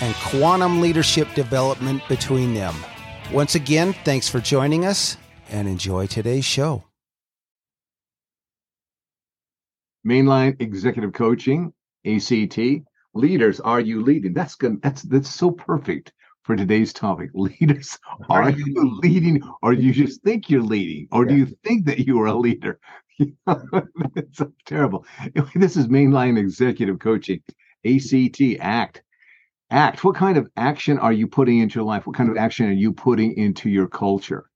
and quantum leadership development between them. Once again, thanks for joining us and enjoy today's show. Mainline Executive Coaching, ACT. Leaders, are you leading? That's good. That's that's so perfect for today's topic. Leaders, are you leading, or do you just think you're leading, or do you think that you are a leader? it's so terrible. This is Mainline Executive Coaching, ACT, ACT. ACT. What kind of action are you putting into your life? What kind of action are you putting into your culture?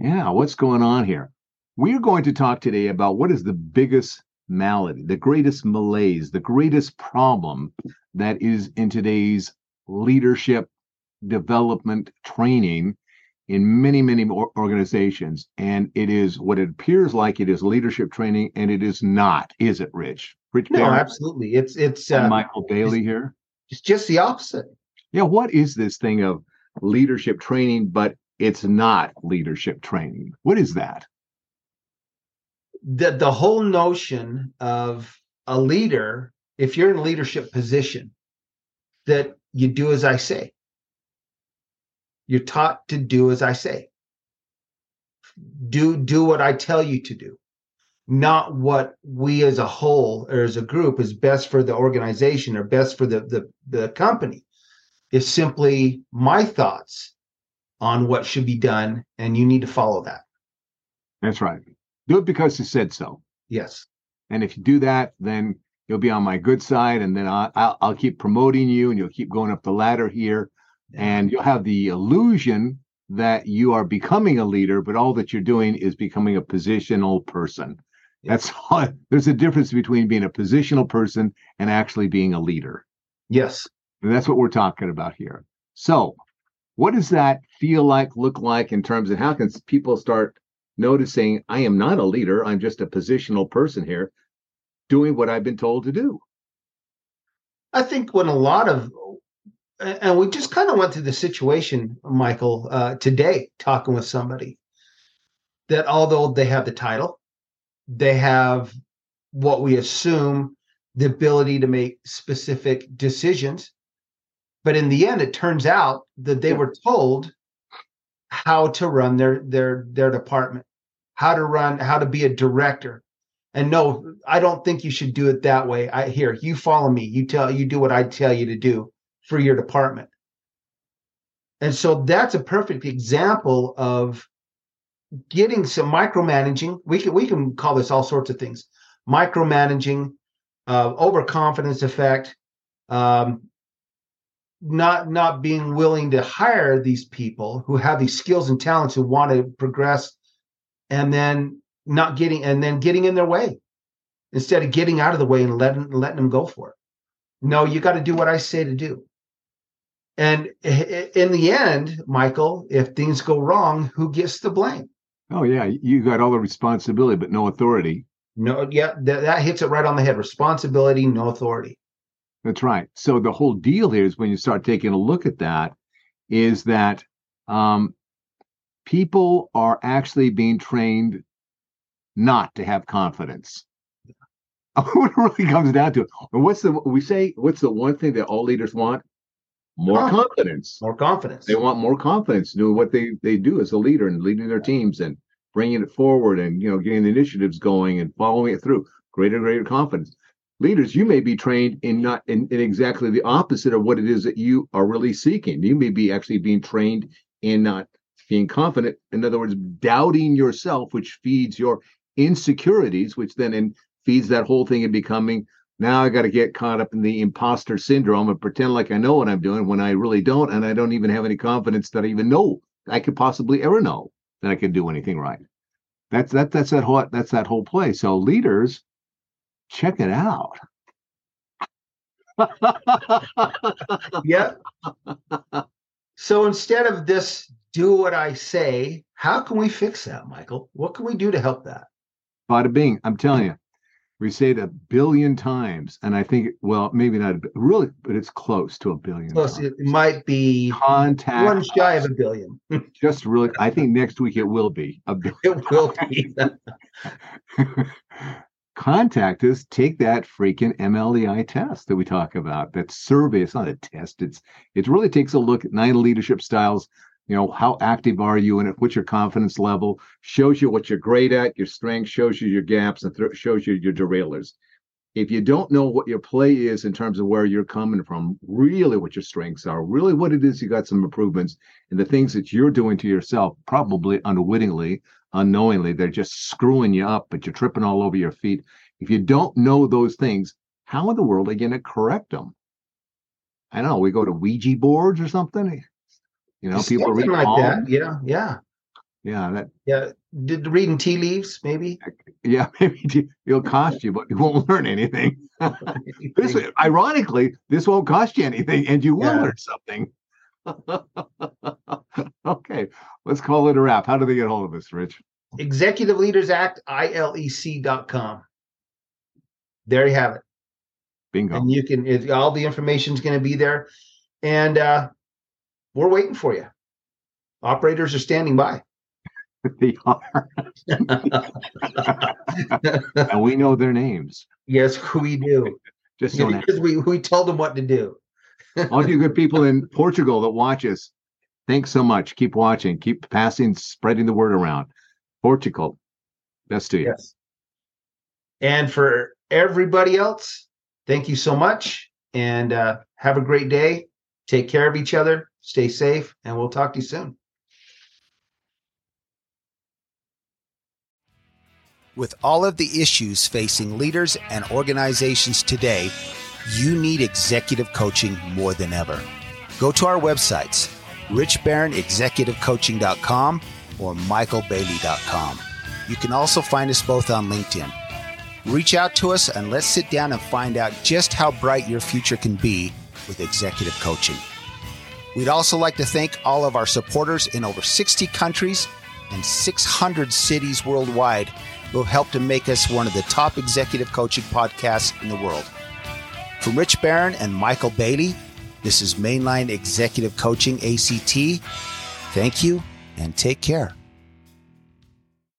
Yeah, what's going on here? We're going to talk today about what is the biggest malady, the greatest malaise, the greatest problem that is in today's leadership development training in many, many organizations. And it is what it appears like it is leadership training, and it is not, is it, Rich? Rich no, Barrett, absolutely. It's it's uh, Michael Bailey it's, here. It's just the opposite. Yeah, what is this thing of leadership training, but it's not leadership training? What is that? The the whole notion of a leader, if you're in a leadership position, that you do as I say. You're taught to do as I say. Do do what I tell you to do, not what we as a whole or as a group is best for the organization or best for the the, the company. Is simply my thoughts on what should be done, and you need to follow that. That's right. Do it because you said so. Yes. And if you do that, then you'll be on my good side, and then I'll, I'll keep promoting you, and you'll keep going up the ladder here and you'll have the illusion that you are becoming a leader, but all that you're doing is becoming a positional person. That's all. There's a difference between being a positional person and actually being a leader. Yes. And that's what we're talking about here. So, what does that feel like, look like in terms of how can people start noticing I am not a leader, I'm just a positional person here doing what I've been told to do? I think when a lot of and we just kind of went through the situation, Michael, uh, today, talking with somebody that although they have the title, they have what we assume the ability to make specific decisions. But in the end, it turns out that they were told how to run their their their department, how to run, how to be a director. And no, I don't think you should do it that way. I here, you follow me. You tell you do what I tell you to do for your department. And so that's a perfect example of getting some micromanaging. We can we can call this all sorts of things: micromanaging, uh, overconfidence effect, um, not not being willing to hire these people who have these skills and talents who want to progress, and then not getting and then getting in their way instead of getting out of the way and letting letting them go for it. No, you got to do what I say to do. And in the end, Michael, if things go wrong, who gets the blame? Oh yeah, you got all the responsibility, but no authority. No, yeah, that, that hits it right on the head. Responsibility, no authority. That's right. So the whole deal here is when you start taking a look at that, is that um, people are actually being trained not to have confidence. what it really comes down to, what's the we say? What's the one thing that all leaders want? More oh. confidence. More confidence. They want more confidence doing what they they do as a leader and leading their teams and bringing it forward and you know getting the initiatives going and following it through. Greater, greater confidence. leaders, you may be trained in not in, in exactly the opposite of what it is that you are really seeking. You may be actually being trained in not being confident. In other words, doubting yourself, which feeds your insecurities, which then in, feeds that whole thing in becoming now I got to get caught up in the imposter syndrome and pretend like I know what I'm doing when I really don't, and I don't even have any confidence that I even know I could possibly ever know that I could do anything right. That's that that's that whole that's that whole play. So leaders, check it out. yeah. So instead of this do what I say, how can we fix that, Michael? What can we do to help that? Bada bing. I'm telling you, we say it a billion times, and I think, well, maybe not really, but it's close to a billion. Close. Times. It might be contact one shy of a billion. just really, I think next week it will be a billion. It will be. contact us. Take that freaking MLEI test that we talk about. That survey. It's not a test. It's it really takes a look at nine leadership styles you know how active are you in it? What's your confidence level? Shows you what you're great at your strengths shows you your gaps and th- shows you your derailers if you don't know what your play is in terms of where you're coming from really what your strengths are really what it is you got some improvements and the things that you're doing to yourself probably unwittingly unknowingly they're just screwing you up but you're tripping all over your feet. If you don't know those things how in the world are you going to correct them? I don't know we go to ouija boards or something you know, people read like that. Yeah, yeah, yeah. That yeah. Did reading tea leaves maybe? Yeah, maybe it'll cost you, but you won't learn anything. this, ironically, this won't cost you anything, and you will yeah. learn something. okay, let's call it a wrap. How do they get hold of us, Rich? Executive Leaders Act, ILEC.com. There you have it. Bingo. And you can, it, all the information is going to be there. And uh, we're waiting for you. Operators are standing by. they are. and we know their names. Yes, we do. Just so because we, we told them what to do. All you good people in Portugal that watch us, thanks so much. Keep watching, keep passing, spreading the word around. Portugal, best to you. Yes. And for everybody else, thank you so much and uh, have a great day. Take care of each other Stay safe, and we'll talk to you soon. With all of the issues facing leaders and organizations today, you need executive coaching more than ever. Go to our websites, richbarronexecutivecoaching.com or michaelbailey.com. You can also find us both on LinkedIn. Reach out to us and let's sit down and find out just how bright your future can be with executive coaching. We'd also like to thank all of our supporters in over 60 countries and 600 cities worldwide who have helped to make us one of the top executive coaching podcasts in the world. From Rich Barron and Michael Bailey, this is Mainline Executive Coaching ACT. Thank you and take care.